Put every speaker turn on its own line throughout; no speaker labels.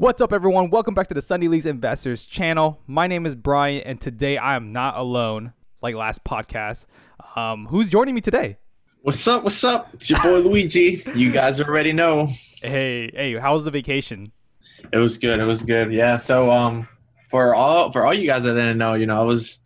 What's up, everyone? Welcome back to the Sunday Leagues Investors channel. My name is Brian, and today I am not alone like last podcast. Um, who's joining me today?
What's up? What's up? It's your boy Luigi. You guys already know.
Hey, hey, how was the vacation?
It was good. It was good. Yeah. So um, for all for all you guys that didn't know, you know, I was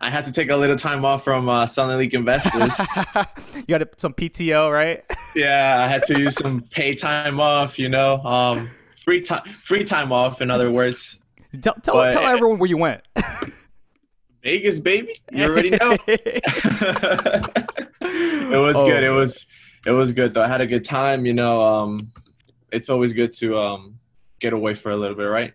I had to take a little time off from uh, Sunday League Investors.
you got some PTO, right?
yeah, I had to use some pay time off. You know, um, free time free time off. In other words,
tell tell, but, tell everyone where you went.
Vegas, baby. You already know. it was oh. good. It was it was good though. I had a good time. You know, um, it's always good to um, get away for a little bit, right?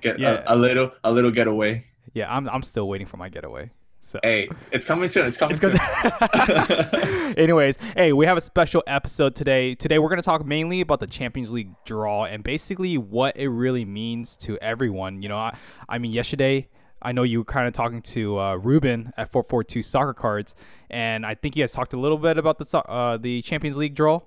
Get yeah. a, a little a little getaway.
Yeah, I'm I'm still waiting for my getaway. So.
Hey, it's coming soon. It's coming it's soon.
Anyways, hey, we have a special episode today. Today we're going to talk mainly about the Champions League draw and basically what it really means to everyone. You know, I, I mean, yesterday I know you were kind of talking to uh, Ruben at 442 Soccer Cards, and I think you guys talked a little bit about the uh, the Champions League draw.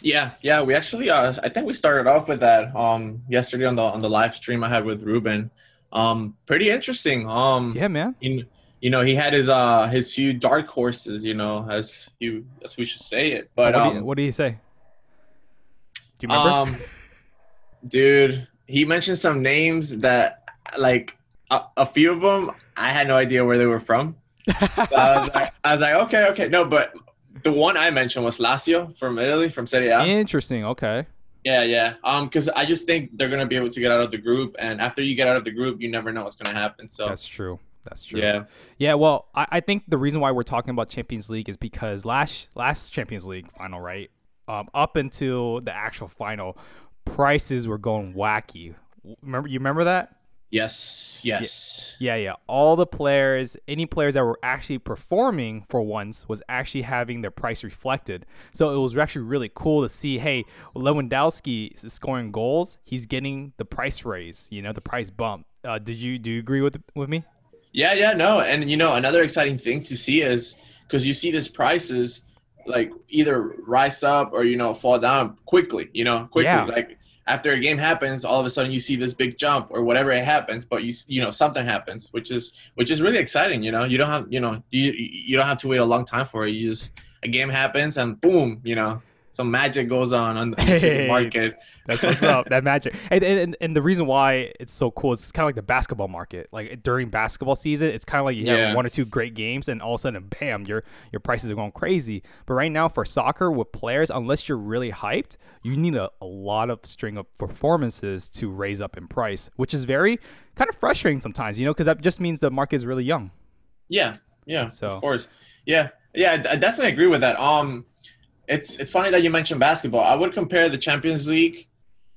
Yeah, yeah, we actually, uh, I think we started off with that um, yesterday on the on the live stream I had with Ruben. Um, pretty interesting. Um,
yeah, man.
In, you know, he had his uh his few dark horses, you know, as you as we should say it. But
what,
um,
do you, um, what did he say? Do you remember? Um,
dude, he mentioned some names that like a, a few of them I had no idea where they were from. So I, was like, I was like, okay, okay, no, but the one I mentioned was Lazio from Italy, from Serie A.
Interesting. Okay.
Yeah, yeah. Um, because I just think they're gonna be able to get out of the group, and after you get out of the group, you never know what's gonna happen. So
that's true. That's true.
Yeah.
Yeah. Well, I, I think the reason why we're talking about Champions League is because last last Champions League final, right? Um, up until the actual final, prices were going wacky. Remember? You remember that?
Yes. Yes.
Yeah, yeah. All the players, any players that were actually performing for once, was actually having their price reflected. So it was actually really cool to see. Hey, Lewandowski is scoring goals. He's getting the price raise. You know, the price bump. Uh, did you do you agree with with me?
Yeah, yeah, no. And you know, another exciting thing to see is because you see these prices like either rise up or you know fall down quickly. You know, quickly. Yeah. Like after a game happens, all of a sudden you see this big jump or whatever it happens, but you you know something happens, which is which is really exciting. You know, you don't have you know you you don't have to wait a long time for it. You just a game happens and boom, you know, some magic goes on on the hey, market.
That's what's up. That magic, and, and and the reason why it's so cool is it's kind of like the basketball market. Like during basketball season, it's kind of like you have yeah. one or two great games, and all of a sudden, bam, your your prices are going crazy. But right now, for soccer with players, unless you're really hyped, you need a, a lot of string of performances to raise up in price, which is very kind of frustrating sometimes. You know, because that just means the market is really young.
Yeah, yeah, so. of course, yeah, yeah. I definitely agree with that. Um it's it's funny that you mentioned basketball. I would compare the Champions League,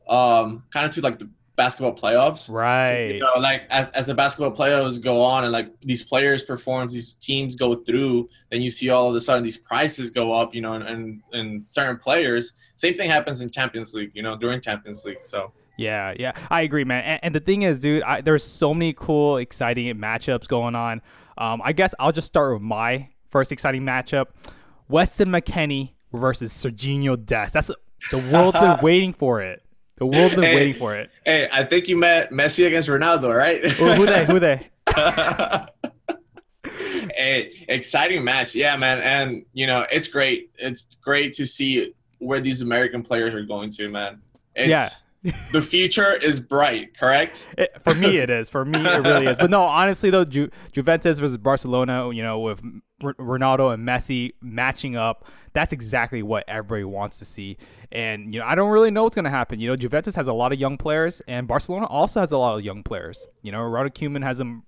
um, kind of to like the basketball playoffs.
Right.
You know, like as as the basketball playoffs go on and like these players perform, these teams go through, then you see all of a sudden these prices go up. You know, and and, and certain players. Same thing happens in Champions League. You know, during Champions League. So.
Yeah, yeah, I agree, man. And, and the thing is, dude, I, there's so many cool, exciting matchups going on. Um, I guess I'll just start with my first exciting matchup: Weston McKennie versus Sergiño Dest. That's the world's been waiting for it. The world's been
hey,
waiting for it.
Hey, I think you met Messi against Ronaldo, right?
who they? Who they?
hey, exciting match, yeah, man. And you know, it's great. It's great to see where these American players are going to, man. It's,
yeah
the future is bright, correct?
It, for me, it is. For me, it really is. But no, honestly, though, Ju- Juventus versus Barcelona, you know, with Ronaldo and Messi matching up, that's exactly what everybody wants to see. And, you know, I don't really know what's going to happen. You know, Juventus has a lot of young players, and Barcelona also has a lot of young players. You know, Ronald Koeman has them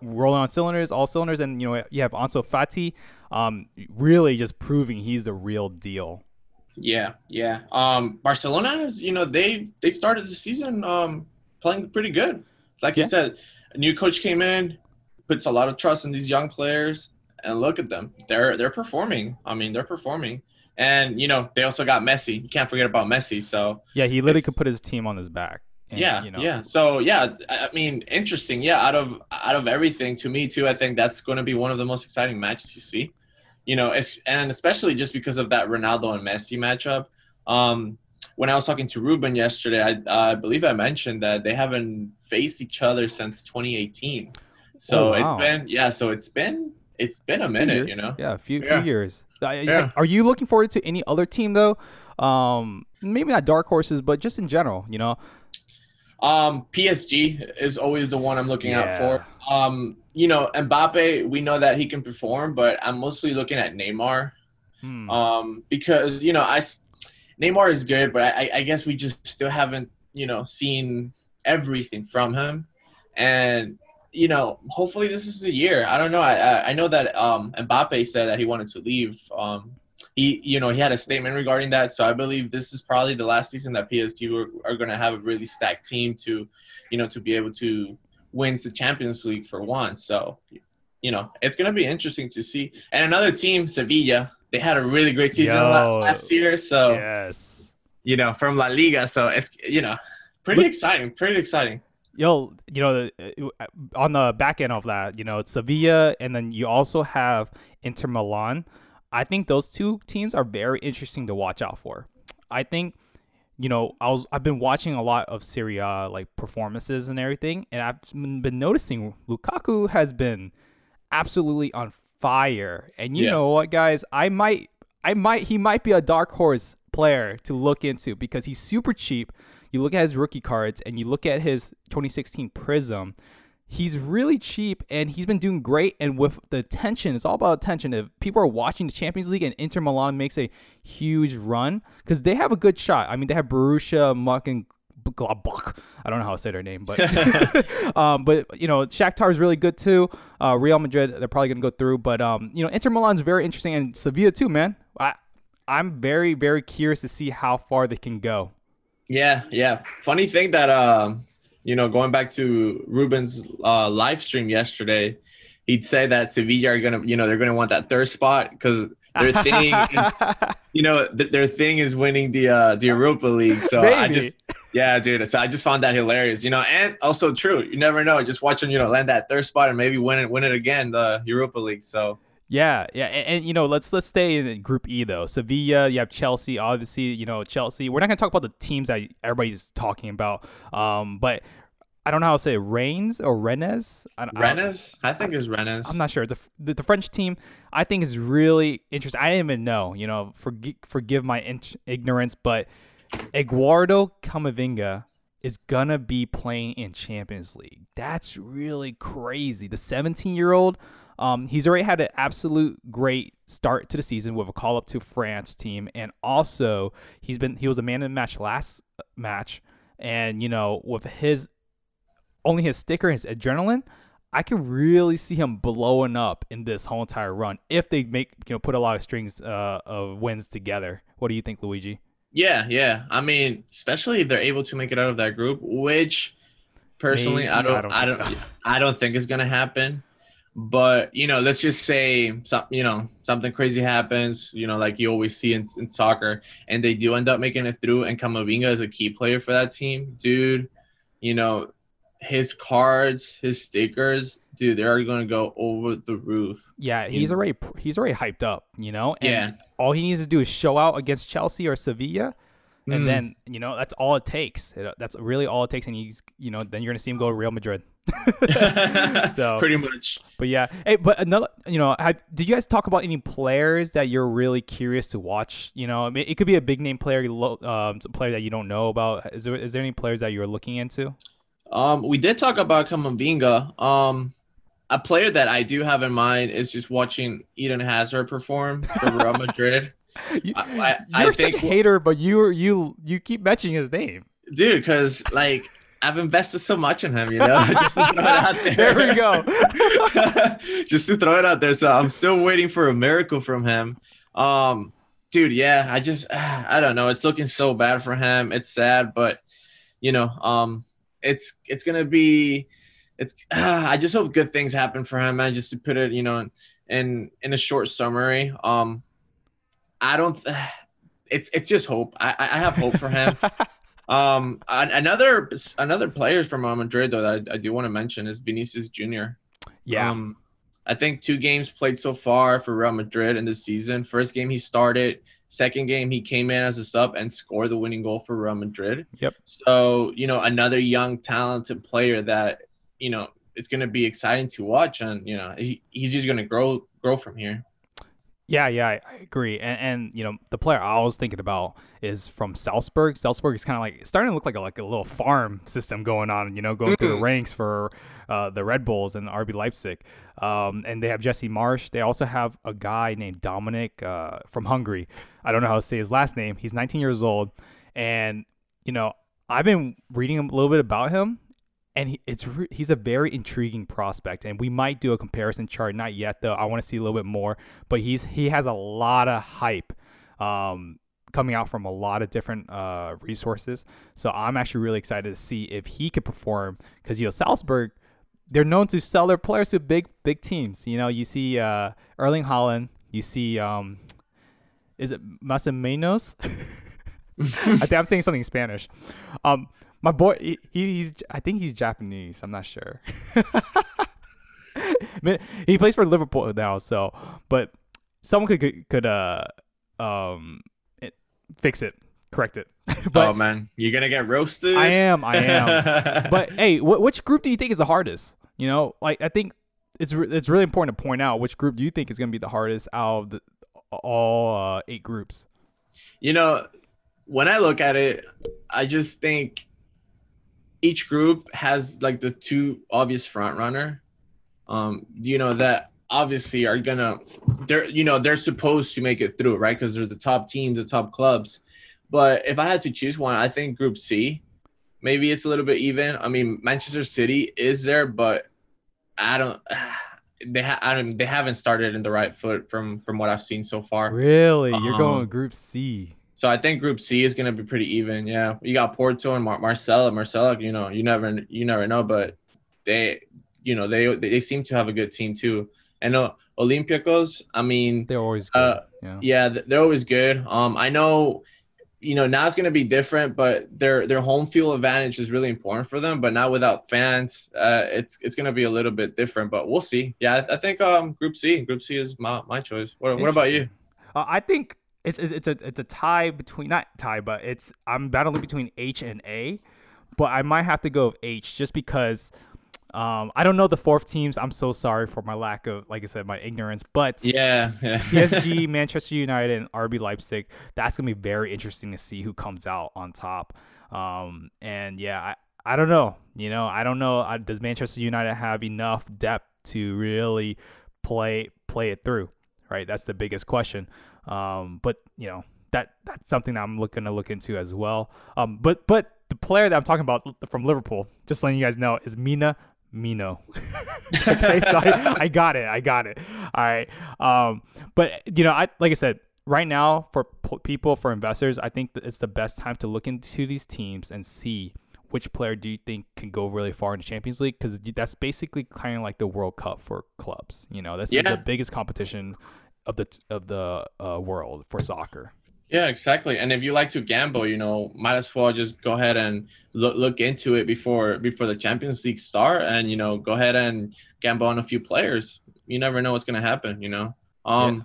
rolling on cylinders, all cylinders, and, you know, you have Ansu Fati um, really just proving he's the real deal.
Yeah, yeah. Um, Barcelona has, you know, they they've started the season um, playing pretty good. Like yeah. you said, a new coach came in, puts a lot of trust in these young players, and look at them. They're they're performing. I mean, they're performing. And you know, they also got Messi. You can't forget about Messi. So
yeah, he literally could put his team on his back.
And, yeah, you know. yeah. So yeah, I mean, interesting. Yeah, out of out of everything, to me too, I think that's going to be one of the most exciting matches you see you know, and especially just because of that Ronaldo and Messi matchup. Um, when I was talking to Ruben yesterday, I, I believe I mentioned that they haven't faced each other since 2018. So oh, wow. it's been yeah, so it's been it's been a, a minute, you know.
Yeah, a few yeah. few years. Yeah. Are you looking forward to any other team though? Um, maybe not dark horses, but just in general, you know.
Um, PSG is always the one I'm looking yeah. out for. Um, you know, Mbappe, we know that he can perform, but I'm mostly looking at Neymar. Hmm. Um, because you know, I Neymar is good, but I, I guess we just still haven't, you know, seen everything from him. And you know, hopefully this is a year. I don't know. I I know that um, Mbappe said that he wanted to leave. Um, he you know he had a statement regarding that. So I believe this is probably the last season that PSG are, are going to have a really stacked team to, you know, to be able to win the Champions League for once. So, you know, it's going to be interesting to see. And another team, Sevilla, they had a really great season Yo, last year. So
yes,
you know, from La Liga. So it's you know, pretty Look, exciting. Pretty exciting
yo, you know, uh, on the back end of that, you know, it's Sevilla, and then you also have Inter Milan. I think those two teams are very interesting to watch out for. I think, you know, I was I've been watching a lot of Serie A like performances and everything, and I've been noticing Lukaku has been absolutely on fire. And you yeah. know what, guys, I might, I might, he might be a dark horse player to look into because he's super cheap you look at his rookie cards and you look at his 2016 Prism, he's really cheap and he's been doing great. And with the attention, it's all about attention. If people are watching the Champions League and Inter Milan makes a huge run, because they have a good shot. I mean, they have Borussia Mucken. I don't know how to say their name, but um, but you know Shakhtar is really good too. Uh, Real Madrid, they're probably gonna go through, but um, you know Inter Milan is very interesting, and Sevilla too, man. I I'm very very curious to see how far they can go.
Yeah, yeah. Funny thing that um, you know, going back to Ruben's uh, live stream yesterday, he'd say that Sevilla are gonna, you know, they're gonna want that third spot because their thing is, you know, th- their thing is winning the uh, the Europa League. So Maybe. I just, yeah, dude. So I just found that hilarious, you know, and also true. You never know. Just watch them, you know, land that third spot and maybe win it, win it again, the Europa League. So
yeah, yeah, and, and, you know, let's let's stay in Group E though. Sevilla, you have Chelsea. Obviously, you know Chelsea. We're not gonna talk about the teams that everybody's talking about, um, but I don't know how to say it. Reigns or Rennes.
I, Rennes, I, I think it's Rennes.
I'm not sure. The, the, the French team, I think, is really interesting. I didn't even know. You know, forgive forgive my in- ignorance, but Eduardo Camavinga is gonna be playing in Champions League. That's really crazy. The 17 year old um, he's already had an absolute great start to the season with a call up to France team, and also he's been he was a man in the match last match, and you know with his only his sticker, and his adrenaline, I can really see him blowing up in this whole entire run if they make you know put a lot of strings uh, of wins together. What do you think, Luigi?
Yeah, yeah. I mean, especially if they're able to make it out of that group, which personally Maybe, I don't I don't I don't, so. I don't think is gonna happen. But you know, let's just say some, you know, something crazy happens. You know, like you always see in, in soccer, and they do end up making it through. And Camavinga is a key player for that team, dude. You know, his cards, his stickers, dude, they are going to go over the roof.
Yeah, he's already he's already hyped up, you know. And
yeah.
All he needs to do is show out against Chelsea or Sevilla, and mm. then you know that's all it takes. That's really all it takes, and he's you know then you're going to see him go to Real Madrid.
so pretty much.
But yeah, hey, but another, you know, have, did you guys talk about any players that you're really curious to watch? You know, I mean, it could be a big name player, um, player that you don't know about. Is there is there any players that you're looking into?
Um, we did talk about Camavinga. Um, a player that I do have in mind is just watching Eden Hazard perform for Real Madrid.
You, I, I, you're I such a hater, but you you you keep mentioning his name,
dude. Because like I've invested so much in him, you know, just to throw it out there.
there we go.
just to throw it out there. So I'm still waiting for a miracle from him. Um, dude, yeah, I just, I don't know. It's looking so bad for him. It's sad, but you know, um, it's it's gonna be, it's. Uh, I just hope good things happen for him, man. Just to put it, you know, in in a short summary. Um, I don't. It's it's just hope. I I have hope for him. Um, another another player from Real Madrid though that I, I do want to mention is Vinicius Junior.
Yeah. Um,
I think two games played so far for Real Madrid in the season. First game he started. Second game he came in as a sub and scored the winning goal for Real Madrid.
Yep.
So you know another young talented player that you know it's going to be exciting to watch, and you know he, he's just going to grow grow from here.
Yeah, yeah, I, I agree. And, and, you know, the player I was thinking about is from Salzburg. Salzburg is kind of like starting to look like a, like a little farm system going on. You know, going mm-hmm. through the mm-hmm. ranks for uh, the Red Bulls and RB Leipzig. Um, and they have Jesse Marsh. They also have a guy named Dominic uh, from Hungary. I don't know how to say his last name. He's 19 years old, and you know, I've been reading a little bit about him and he, it's he's a very intriguing prospect and we might do a comparison chart not yet though i want to see a little bit more but he's he has a lot of hype um, coming out from a lot of different uh, resources so i'm actually really excited to see if he could perform because you know salzburg they're known to sell their players to big big teams you know you see uh, erling haaland you see um, is it Massimiliano? I think I'm saying something in Spanish. Um, my boy, he, he's I think he's Japanese. I'm not sure. he plays for Liverpool now, so but someone could could, uh um it, fix it, correct it.
but oh man, you're gonna get roasted.
I am, I am. but hey, wh- which group do you think is the hardest? You know, like I think it's re- it's really important to point out which group do you think is gonna be the hardest out of the all uh, eight groups.
You know, when I look at it, I just think each group has like the two obvious front runner um you know that obviously are gonna they're you know they're supposed to make it through right because they're the top teams the top clubs but if i had to choose one i think group c maybe it's a little bit even i mean manchester city is there but i don't they ha- I don't, they haven't started in the right foot from from what I've seen so far.
Really, you're um, going Group C.
So I think Group C is going to be pretty even. Yeah, you got Porto and Mar- Marcella. Marcella, you know, you never you never know, but they, you know, they they seem to have a good team too. And uh, Olympiacos, I mean,
they're always good. Uh,
yeah. yeah, they're always good. Um, I know, you know, now it's going to be different, but their their home field advantage is really important for them. But now without fans, uh, it's it's going to be a little bit different. But we'll see. Yeah, I, I think um Group C, Group C is my my choice. What what about you?
Uh, I think it's it's a it's a tie between not tie, but it's I'm battling between H and A, but I might have to go with H just because. Um, I don't know the fourth teams. I'm so sorry for my lack of, like I said, my ignorance. But
yeah, yeah.
PSG, Manchester United, and RB Leipzig. That's gonna be very interesting to see who comes out on top. Um, and yeah, I, I don't know. You know, I don't know. Uh, does Manchester United have enough depth to really play play it through? Right, that's the biggest question. Um, but you know that that's something that I'm looking to look into as well. Um, but but the player that I'm talking about from Liverpool, just letting you guys know, is Mina Mino. okay, so I, I, got it. I got it. All right. Um, but you know, I like I said, right now for p- people for investors, I think it's the best time to look into these teams and see which player do you think can go really far in the Champions League because that's basically kind of like the World Cup for clubs. You know, this yeah. is the biggest competition of the of the uh, world for soccer.
Yeah, exactly. And if you like to gamble, you know, might as well just go ahead and look look into it before before the Champions League start, and you know, go ahead and gamble on a few players. You never know what's going to happen. You know. Um, yeah.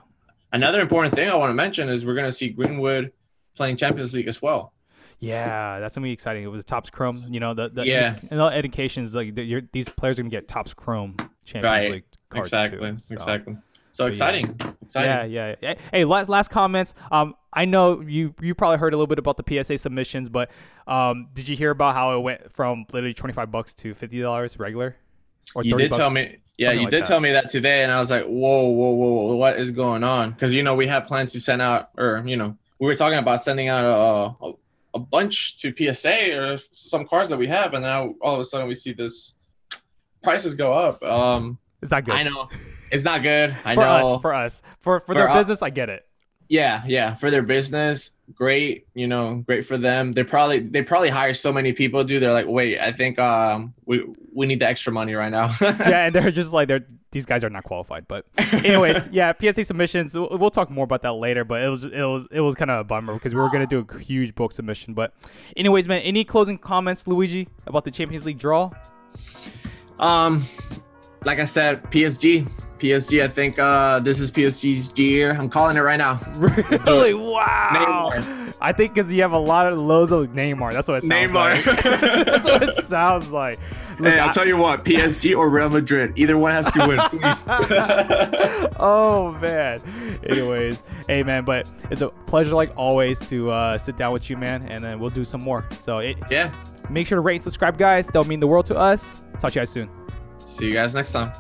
Another important thing I want to mention is we're going to see Greenwood playing Champions League as well.
Yeah, that's gonna be exciting. It was Topps Chrome. You know, the, the yeah, and all indications like these players are gonna get Topps Chrome Champions
right.
League cards
exactly,
too.
So. Exactly. So exciting.
Yeah.
Exciting.
Yeah, yeah. Hey, last last comments. Um, I know you you probably heard a little bit about the PSA submissions, but um, did you hear about how it went from literally twenty five bucks to fifty dollars regular?
Or you did bucks? tell me. Yeah, Something you like did that. tell me that today, and I was like, whoa, whoa, whoa, what is going on? Because you know we have plans to send out, or you know, we were talking about sending out a, a, a bunch to PSA or some cars that we have, and now all of a sudden we see this prices go up. Um,
is that good?
I know. It's not good. I
for
know.
Us, for us, for for, for their business, I get it.
Yeah, yeah, for their business, great. You know, great for them. They probably they probably hire so many people. Do they're like, wait, I think um we we need the extra money right now.
yeah, and they're just like they're these guys are not qualified. But anyways, yeah, PSA submissions. We'll, we'll, talk more about that later. But it was it was it was kind of a bummer because we were gonna do a huge book submission. But anyways, man, any closing comments, Luigi, about the Champions League draw?
Um, like I said, PSG PSG. I think uh, this is PSG's year. I'm calling it right now.
Really? Wow. Neymar. I think because you have a lot of lows of Neymar. That's what it sounds Neymar. like. That's what it sounds like.
Listen, hey, I'll I, tell you what, PSG or Real Madrid, either one has to win,
please. oh man. Anyways, hey man, but it's a pleasure like always to uh, sit down with you, man, and then we'll do some more. So it,
yeah.
Make sure to rate and subscribe, guys. That'll mean the world to us. Talk to you guys soon.
See you guys next time.